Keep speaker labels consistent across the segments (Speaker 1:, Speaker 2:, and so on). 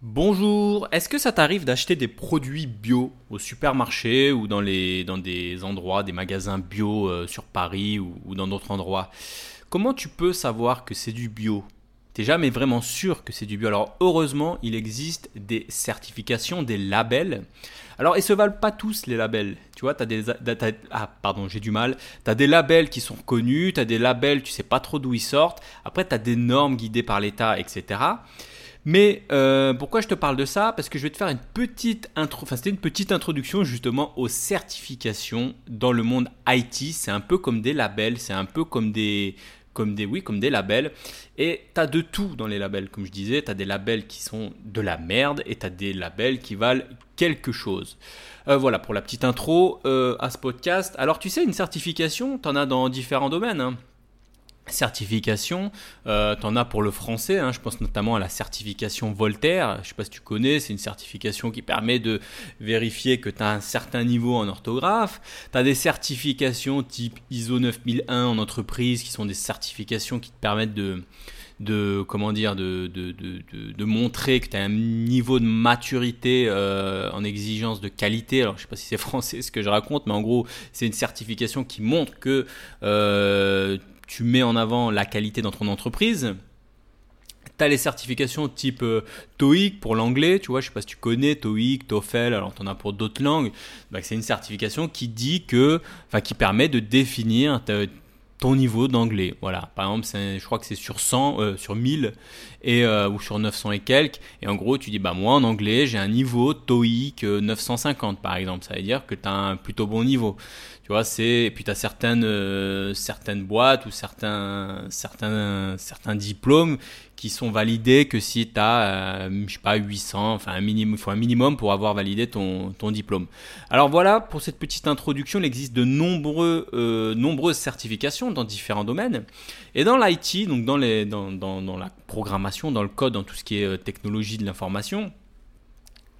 Speaker 1: Bonjour, est-ce que ça t'arrive d'acheter des produits bio au supermarché ou dans, les, des endroits, des magasins bio euh, sur Paris ou, dans d'autres endroits? Comment tu peux savoir que c'est du bio? T'es jamais vraiment sûr que c'est du bio. Alors heureusement, il existe des certifications, des labels. Alors ils se valent pas tous les labels. Tu vois, as des t'as- ah pardon, j'ai du mal. Tu as des labels qui sont connus, tu as des labels, tu sais pas trop d'où ils sortent. Après tu as des normes guidées par l'État, etc. Mais euh, pourquoi je te parle de ça? Parce que je vais te faire une petite intro, enfin c'était une petite introduction justement aux certifications dans le monde IT. C'est un peu comme des labels, c'est un peu comme des, comme des, oui, comme des labels. Et tu as de tout dans les labels, comme je disais. Tu as des labels qui sont de la merde et tu as des labels qui valent quelque chose. Euh, voilà pour la petite intro euh, à ce podcast. Alors tu sais, une certification, tu en as dans différents domaines. hein certification. Euh, tu en as pour le français, hein, je pense notamment à la certification Voltaire. Je ne sais pas si tu connais, c'est une certification qui permet de vérifier que tu as un certain niveau en orthographe. Tu as des certifications type ISO 9001 en entreprise qui sont des certifications qui te permettent de de comment dire de, de, de, de, montrer que tu as un niveau de maturité euh, en exigence de qualité alors je sais pas si c'est français ce que je raconte mais en gros c'est une certification qui montre que euh, tu mets en avant la qualité dans ton entreprise. Tu as les certifications type euh, TOEIC pour l'anglais, tu vois, je sais pas si tu connais TOEIC, TOEFL, alors tu en as pour d'autres langues. Bah, c'est une certification qui dit que, enfin, qui permet de définir ton niveau d'anglais. Voilà. Par exemple, je crois que c'est sur 100, euh, sur 1000 et, euh, ou sur 900 et quelques. Et en gros, tu dis, bah moi en anglais, j'ai un niveau TOEIC 950 par exemple. Ça veut dire que tu as un plutôt bon niveau. Tu vois, c'est et puis tu as certaines euh, certaines boîtes ou certains certains certains diplômes qui sont validés que si tu as euh, je sais pas 800, enfin un minimum, il faut un minimum pour avoir validé ton ton diplôme. Alors voilà, pour cette petite introduction, il existe de nombreux euh, nombreuses certifications dans différents domaines. Et dans l'IT, donc dans les dans, dans la programmation, dans le code, dans tout ce qui est euh, technologie de l'information,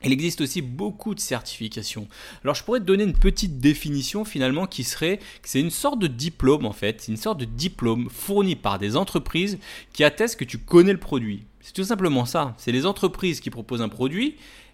Speaker 1: il existe aussi beaucoup de certifications. Alors je pourrais te donner une petite définition finalement qui serait que c'est une sorte de diplôme en fait, c'est une sorte de diplôme fourni par des entreprises qui attestent que tu connais le produit. C'est tout simplement ça. C'est les entreprises qui proposent un produit,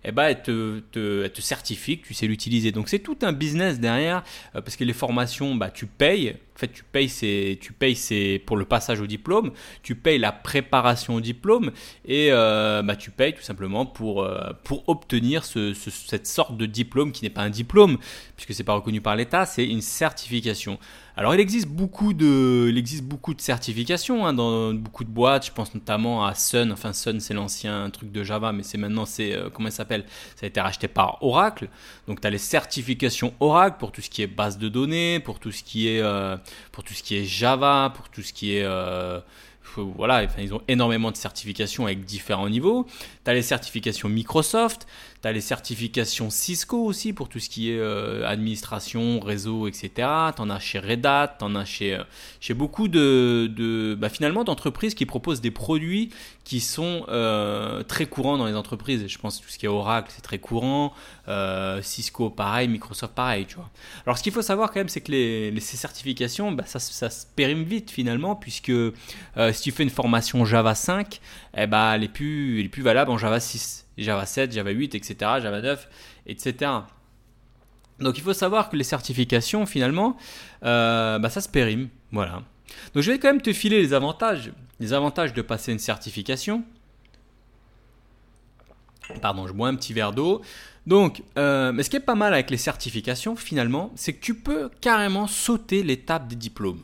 Speaker 1: et eh ben, elles, te, te, elles te certifient que tu sais l'utiliser. Donc c'est tout un business derrière, euh, parce que les formations, bah, tu payes. En fait, tu payes, tu payes pour le passage au diplôme, tu payes la préparation au diplôme, et euh, bah, tu payes tout simplement pour, euh, pour obtenir ce, ce, cette sorte de diplôme qui n'est pas un diplôme, puisque c'est pas reconnu par l'État, c'est une certification. Alors il existe beaucoup de, il existe beaucoup de certifications hein, dans beaucoup de boîtes. Je pense notamment à Sun. Enfin Sun c'est l'ancien truc de Java, mais c'est maintenant c'est euh, comment ça s'appelle? Ça a été racheté par Oracle. Donc tu as les certifications Oracle pour tout ce qui est base de données, pour tout ce qui est pour tout ce qui est Java, pour tout ce qui est euh, voilà, ils ont énormément de certifications avec différents niveaux. Tu as les certifications Microsoft, tu as les certifications Cisco aussi pour tout ce qui est euh, administration, réseau, etc. Tu en as chez Red Hat, tu en as chez, euh, chez beaucoup de, de bah, finalement d'entreprises qui proposent des produits qui sont euh, très courants dans les entreprises. Je pense que tout ce qui est Oracle, c'est très courant. Cisco, pareil. Microsoft, pareil. Tu vois. Alors, ce qu'il faut savoir quand même, c'est que les, ces certifications, bah, ça, se périme vite finalement, puisque si tu fais une formation Java 5, eh bah, elle, est plus, plus valable Java 6, Java 7, Java 8, etc., Java 9, etc. Donc, il faut savoir que les certifications, finalement, euh, bah, ça se périme. Voilà. Donc, je vais quand même te filer les avantages les avantages de passer une certification. Pardon, je bois un petit verre d'eau. Donc, euh, mais ce qui est pas mal avec les certifications, finalement, c'est que tu peux carrément sauter l'étape des diplômes.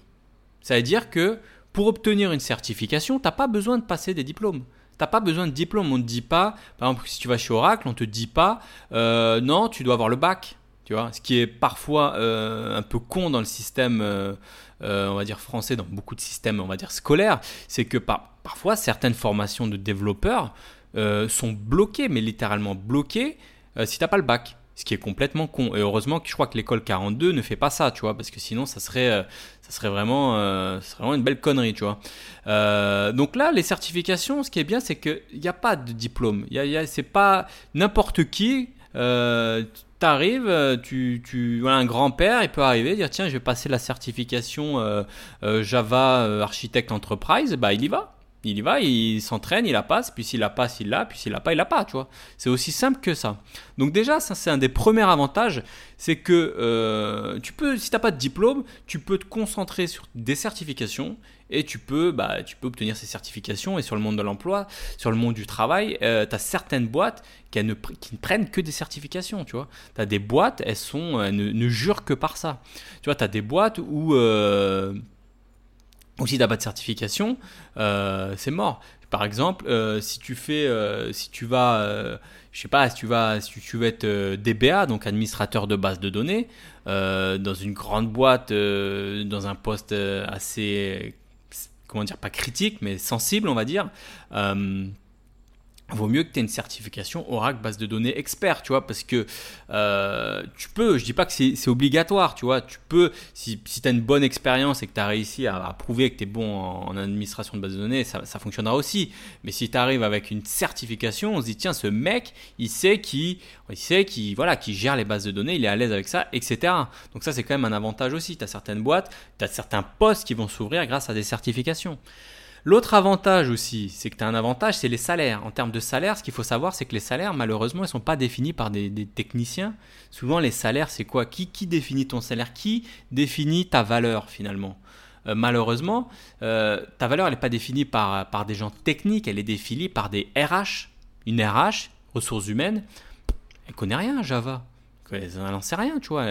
Speaker 1: Ça veut dire que pour obtenir une certification, tu n'as pas besoin de passer des diplômes. Tu n'as pas besoin de diplôme. On ne te dit pas, par exemple, si tu vas chez Oracle, on te dit pas, euh, non, tu dois avoir le bac. Tu vois, ce qui est parfois euh, un peu con dans le système, euh, on va dire français, dans beaucoup de systèmes, on va dire scolaires, c'est que par, parfois certaines formations de développeurs sont bloquées, mais littéralement bloquées, si tu n'as pas le bac. Ce qui est complètement con. Et heureusement que je crois que l'école 42 ne fait pas ça, tu vois, parce que sinon ça serait, euh, ça serait, vraiment, ça serait vraiment une belle connerie, tu vois. donc là, les certifications, ce qui est bien, c'est qu'il n'y a pas de diplôme. Y y a, c'est pas n'importe qui t'arrives, tu, tu, un grand-père, il peut arriver, dire tiens, je vais passer la certification euh, euh, Java euh, Architect Enterprise, bah il y va. Il y va, il s'entraîne, il la passe, puis s'il la passe, il l'a, puis s'il l'a pas, il l'a pas, tu vois. C'est aussi simple que ça. Donc déjà, ça c'est un des premiers avantages, c'est que euh, tu peux, si tu n'as pas de diplôme, tu peux te concentrer sur des certifications et tu peux, bah, tu peux obtenir ces certifications. Et sur le monde de l'emploi, sur le monde du travail, euh, tu as certaines boîtes qui ne, prennent que des certifications, tu vois. As des boîtes, elles, sont, ne, jurent que par ça. Tu vois, as des boîtes où... Euh, ou si tu n'as pas de certification, euh, c'est mort. Par exemple, euh, si tu fais, euh, si tu vas, je sais pas, si tu vas, si tu veux être DBA, donc administrateur de base de données, dans une grande boîte, dans un poste assez, comment dire, pas critique, mais sensible, on va dire vaut mieux que tu aies une certification Oracle base de données expert, tu vois, parce que euh, tu peux, je dis pas que c'est obligatoire, tu vois, tu peux, si, si tu as une bonne expérience et que tu as réussi à, prouver que tu es bon en, administration de base de données, ça, ça fonctionnera aussi. Mais si tu arrives avec une certification, on se dit, tiens, ce mec, il sait qui, il sait qui, voilà, qui gère les bases de données, il est à l'aise avec ça, etc. Donc ça, c'est quand même un avantage aussi. Tu as certaines boîtes, tu as certains postes qui vont s'ouvrir grâce à des certifications. L'autre avantage aussi, c'est que tu as un avantage, c'est les salaires. En termes de salaire, ce qu'il faut savoir, c'est que les salaires, malheureusement, ils ne sont pas définis par des, techniciens. Souvent, les salaires, c'est quoi? Qui, définit ton salaire? Qui définit ta valeur finalement? Euh, malheureusement, euh, ta valeur, elle n'est pas définie par, des gens techniques, elle est définie par des RH. Une RH, ressources humaines, elle connaît rien Java. Elle n'en sait rien, tu vois.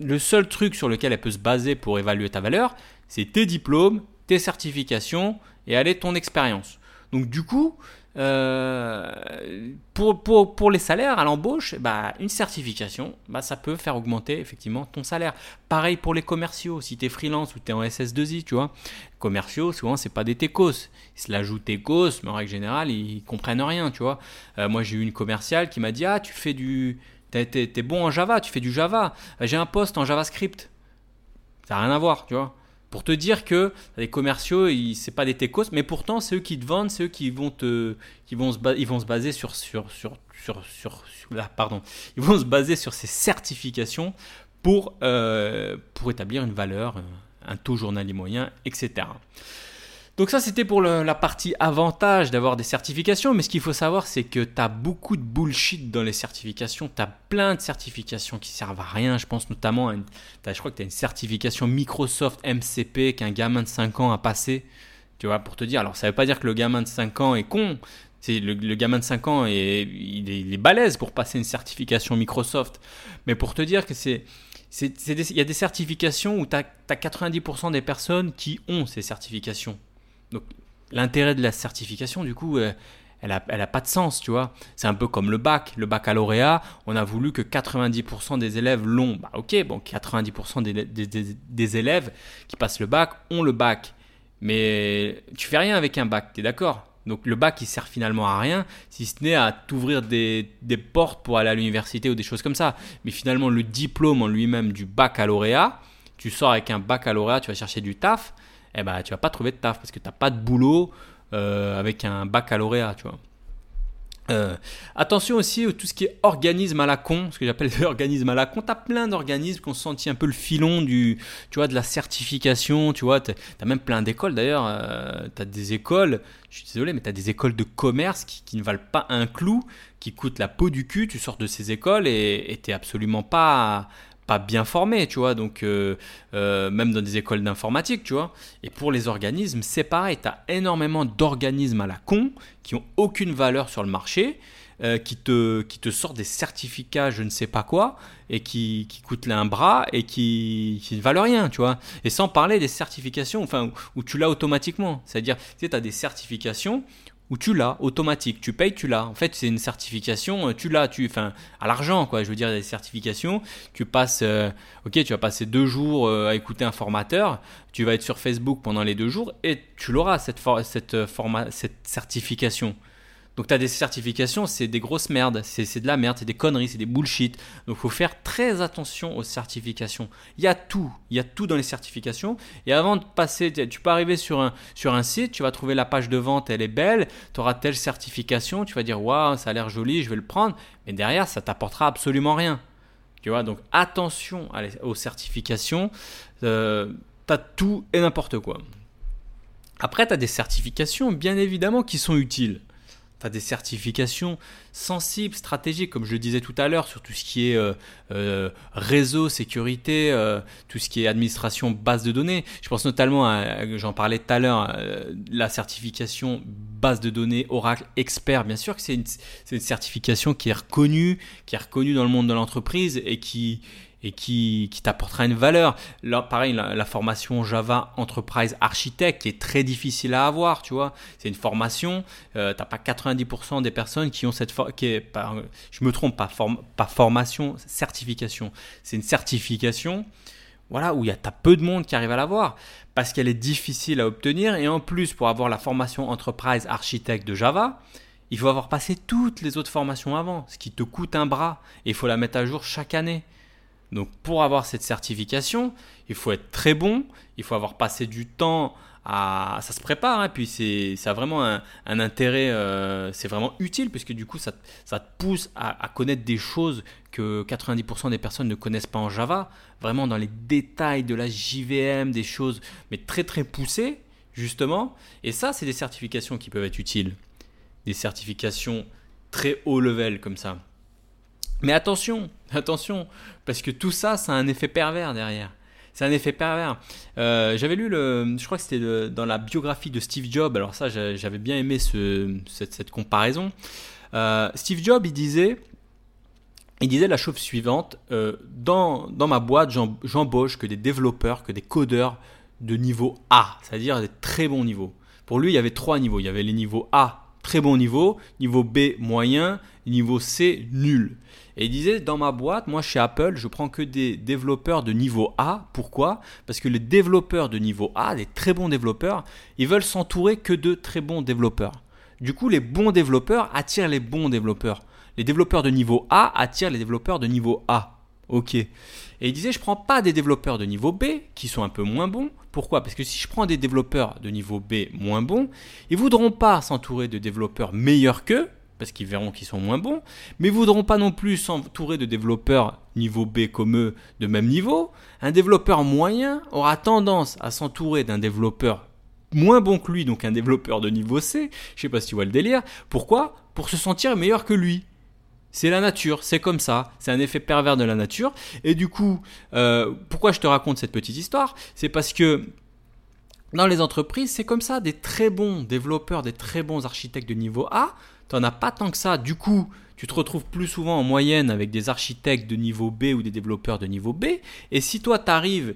Speaker 1: le seul truc sur lequel elle peut se baser pour évaluer ta valeur, c'est tes diplômes tes certifications et aller ton expérience. Donc du coup, euh, pour, pour, pour, les salaires à l'embauche, bah, une certification, bah, ça peut faire augmenter effectivement ton salaire. Pareil pour les commerciaux, si tu es freelance ou tu es en SS2I, tu vois. Commerciaux, souvent, c'est pas des techos. Ils se la jouent techos, mais en règle générale, ils comprennent rien, tu vois. Euh, moi, j'ai eu une commerciale qui m'a dit Ah, tu fais du. T'es es, bon en Java, tu fais du Java. J'ai un poste en JavaScript. Ça n'a rien à voir, tu vois. Pour te dire que les commerciaux, c'est pas des techos, mais pourtant c'est eux qui te vendent, c'est eux qui vont te, qui vont se, ils vont se baser sur, sur, sur, sur, sur, là, pardon, ils vont se baser sur ces certifications pour, euh, pour établir une valeur, un taux journalier moyen, etc. Donc ça, c'était pour la partie avantage d'avoir des certifications. Mais ce qu'il faut savoir, c'est que tu as beaucoup de bullshit dans les certifications. Tu as plein de certifications qui servent à rien. Je pense notamment à une... je crois que tu as une certification Microsoft MCP qu'un gamin de 5 ans a passé. Tu vois, pour te dire. Alors, ça ne veut pas dire que le gamin de 5 ans est con. Le, gamin de 5 ans il est, balèze pour passer une certification Microsoft. Mais pour te dire que c'est il y a des certifications où tu as 90% des personnes qui ont ces certifications. Donc l'intérêt de la certification, du coup, euh, elle n'a a pas de sens, tu vois. C'est un peu comme le bac. Le baccalauréat, on a voulu que 90% des élèves l'ont. Bah ok, bon, 90% des, élèves qui passent le bac ont le bac. Mais tu fais rien avec un bac, tu es d'accord? Donc le bac il sert finalement à rien si ce n'est à t'ouvrir des, portes pour aller à l'université ou des choses comme ça. Mais finalement le diplôme en lui-même du baccalauréat, tu sors avec un baccalauréat, tu vas chercher du taf, eh ben, tu vas pas trouver de taf parce que tu n'as pas de boulot euh, avec un baccalauréat, tu vois. Euh, attention aussi à tout ce qui est organisme à la con, ce que j'appelle organisme à la con. Tu as plein d'organismes qui ont un peu le filon du, tu vois, de la certification. Tu vois, tu as même plein d'écoles d'ailleurs. Euh, tu as des écoles, je suis désolé, mais tu as des écoles de commerce qui, ne valent pas un clou, qui coûtent la peau du cul. Tu sors de ces écoles et tu absolument pas pas bien formés, tu vois, donc euh, euh, même dans des écoles d'informatique, tu vois. Et pour les organismes, c'est pareil, tu as énormément d'organismes à la con qui ont aucune valeur sur le marché, euh, qui, te, qui te sortent des certificats, je ne sais pas quoi, et qui, qui coûtent un bras et qui, qui ne valent rien, tu vois. Et sans parler des certifications, enfin, où tu l'as automatiquement. C'est-à-dire, tu sais, as des certifications où tu l'as automatique, tu payes, tu l'as. En fait, c'est une certification, euh, tu l'as, tu, enfin, à l'argent, quoi. Je veux dire, des certifications, tu passes, euh, ok, tu vas passer deux jours euh, à écouter un formateur, tu vas être sur Facebook pendant les deux jours et tu l'auras cette, cette, format, cette certification. Donc tu as des certifications, c'est des grosses merdes, c'est de la merde, c'est des conneries, c'est des bullshit. Donc faut faire très attention aux certifications. Il y a tout, il y a tout dans les certifications. Et avant de passer, tu peux arriver sur un, sur un site, tu vas trouver la page de vente, elle est belle, tu auras telle certification, tu vas dire waouh, ça a l'air joli, je vais le prendre. Mais derrière, ça t'apportera absolument rien. Tu vois, donc attention aux certifications. Euh, tu as tout et n'importe quoi. Après, tu as des certifications, bien évidemment, qui sont utiles as des certifications sensibles, stratégiques, comme je le disais tout à l'heure, sur tout ce qui est euh, euh, réseau, sécurité, euh, tout ce qui est administration, base de données. Je pense notamment à, j'en parlais tout à l'heure, la certification base de données Oracle Expert. Bien sûr que c'est une, une, certification qui est reconnue, qui est reconnue dans le monde de l'entreprise et qui et qui, qui t'apportera une valeur. Là, pareil, la, formation Java Enterprise Architect est très difficile à avoir, tu vois. C'est une formation, euh, t'as pas 90% des personnes qui ont cette qui est, je me trompe, pas, pas formation, certification. C'est une certification, voilà, où il y a as peu de monde qui arrive à l'avoir parce qu'elle est difficile à obtenir et en plus pour avoir la formation Enterprise Architect de Java, il faut avoir passé toutes les autres formations avant, ce qui te coûte un bras et il faut la mettre à jour chaque année. Donc pour avoir cette certification, il faut être très bon, il faut avoir passé du temps à... Ça se prépare, hein, puis c'est, ça a vraiment un, intérêt, euh, c'est vraiment utile, puisque du coup ça, ça te pousse à, connaître des choses que 90% des personnes ne connaissent pas en Java, vraiment dans les détails de la JVM, des choses, mais très très poussées, justement. Et ça, c'est des certifications qui peuvent être utiles. Des certifications très haut level comme ça. Mais attention, attention, parce que tout ça, ça a un effet pervers derrière. C'est un effet pervers. Euh, j'avais lu, le, je crois que c'était dans la biographie de Steve Jobs, alors ça j'avais bien aimé ce, cette, comparaison. Euh, Steve Jobs, il disait, il disait la chose suivante, euh, dans, dans ma boîte, j'embauche que des développeurs, que des codeurs de niveau A, c'est-à-dire des très bons niveaux. Pour lui, il y avait trois niveaux. Il y avait les niveaux A, très bon niveau, niveau B, moyen, niveau C, nul. Et il disait, dans ma boîte, moi chez Apple, je prends que des développeurs de niveau A. Pourquoi? Parce que les développeurs de niveau A, les très bons développeurs, ils veulent s'entourer que de très bons développeurs. Du coup, les bons développeurs attirent les bons développeurs. Les développeurs de niveau A attirent les développeurs de niveau A. Ok. Et il disait, je prends pas des développeurs de niveau B qui sont un peu moins bons. Pourquoi? Parce que si je prends des développeurs de niveau B moins bons, ils voudront pas s'entourer de développeurs meilleurs qu'eux parce qu'ils verront qu'ils sont moins bons, mais ils voudront pas non plus s'entourer de développeurs niveau B comme eux de même niveau. Un développeur moyen aura tendance à s'entourer d'un développeur moins bon que lui, donc un développeur de niveau C. Je sais pas si tu vois le délire. Pourquoi? Pour se sentir meilleur que lui. C'est la nature, c'est comme ça, c'est un effet pervers de la nature. Et du coup, euh, pourquoi je te raconte cette petite histoire? C'est parce que dans les entreprises, c'est comme ça, des très bons développeurs, des très bons architectes de niveau A tu n'en as pas tant que ça. Du coup, tu te retrouves plus souvent en moyenne avec des architectes de niveau B ou des développeurs de niveau B. Et si toi, tu arrives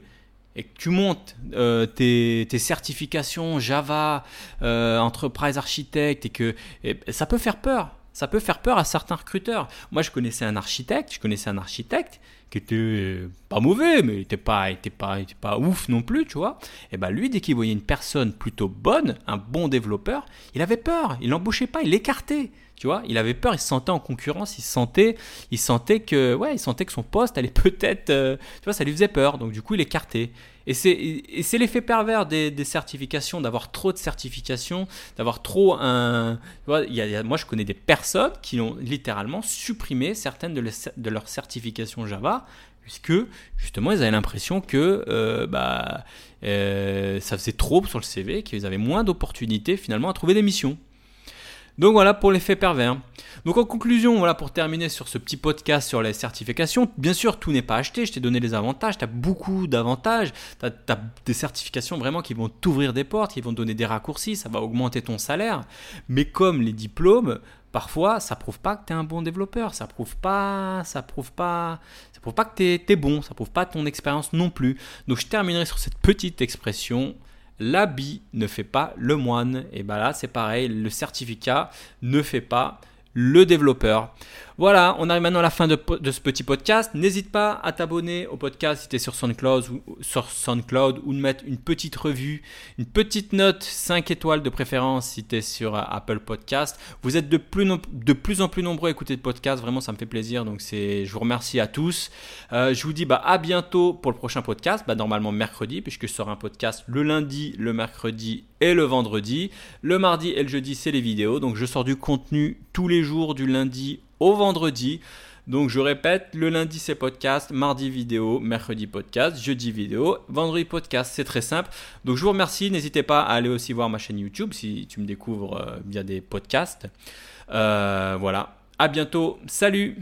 Speaker 1: et que tu montes euh, tes, certifications Java, euh, Enterprise Architect, et que ça peut faire peur. Ça peut faire peur à certains recruteurs. Moi, je connaissais un architecte, je connaissais un architecte qui était euh, pas mauvais, mais il était pas, était pas, était pas ouf non plus, tu vois. Et ben lui, dès qu'il voyait une personne plutôt bonne, un bon développeur, il avait peur, il l'embauchait pas, il l'écartait. Tu vois, il avait peur, il se sentait en concurrence, il sentait, il sentait que, ouais, il sentait que son poste allait peut-être, euh, tu vois, ça lui faisait peur. Donc du coup, il écartait. Et c'est l'effet pervers des, certifications, d'avoir trop de certifications, d'avoir trop un. Vois, moi, je connais des personnes qui ont littéralement supprimé certaines de leurs certifications Java puisque justement ils avaient l'impression que euh, bah, euh, ça faisait trop sur le CV, qu'ils avaient moins d'opportunités finalement à trouver des missions. Donc voilà pour l'effet pervers. Donc en conclusion, voilà pour terminer sur ce petit podcast sur les certifications, bien sûr tout n'est pas acheté, je t'ai donné les avantages, tu as beaucoup d'avantages, tu as, des certifications vraiment qui vont t'ouvrir des portes, qui vont donner des raccourcis, ça va augmenter ton salaire, mais comme les diplômes, parfois ça prouve pas que tu es un bon développeur, ça prouve pas, ça prouve pas, ça prouve pas que tu es, bon, ça prouve pas ton expérience non plus. Donc je terminerai sur cette petite expression l'habit ne fait pas le moine. Et bien là, c'est pareil, le certificat ne fait pas le développeur. Voilà, on arrive maintenant à la fin de, ce petit podcast. N'hésite pas à t'abonner au podcast si tu es sur SoundCloud, ou, sur de mettre une petite revue, une petite note 5 étoiles de préférence si tu es sur euh, Apple Podcast. Vous êtes de plus, de plus en plus nombreux à écouter le podcast, vraiment ça me fait plaisir. Donc je vous remercie à tous. Euh, je vous dis bah, à bientôt pour le prochain podcast, bah, normalement mercredi, puisque je sors un podcast le lundi, le mercredi et le vendredi. Le mardi et le jeudi, c'est les vidéos. Donc je sors du contenu tous les jours du lundi vendredi. Donc je répète, le lundi c'est podcast, mardi vidéo, mercredi podcast, jeudi vidéo, vendredi podcast, c'est très simple. Donc je vous remercie, n'hésitez pas à aller aussi voir ma chaîne YouTube si tu me découvres euh, via des podcasts. Euh, voilà, à bientôt, salut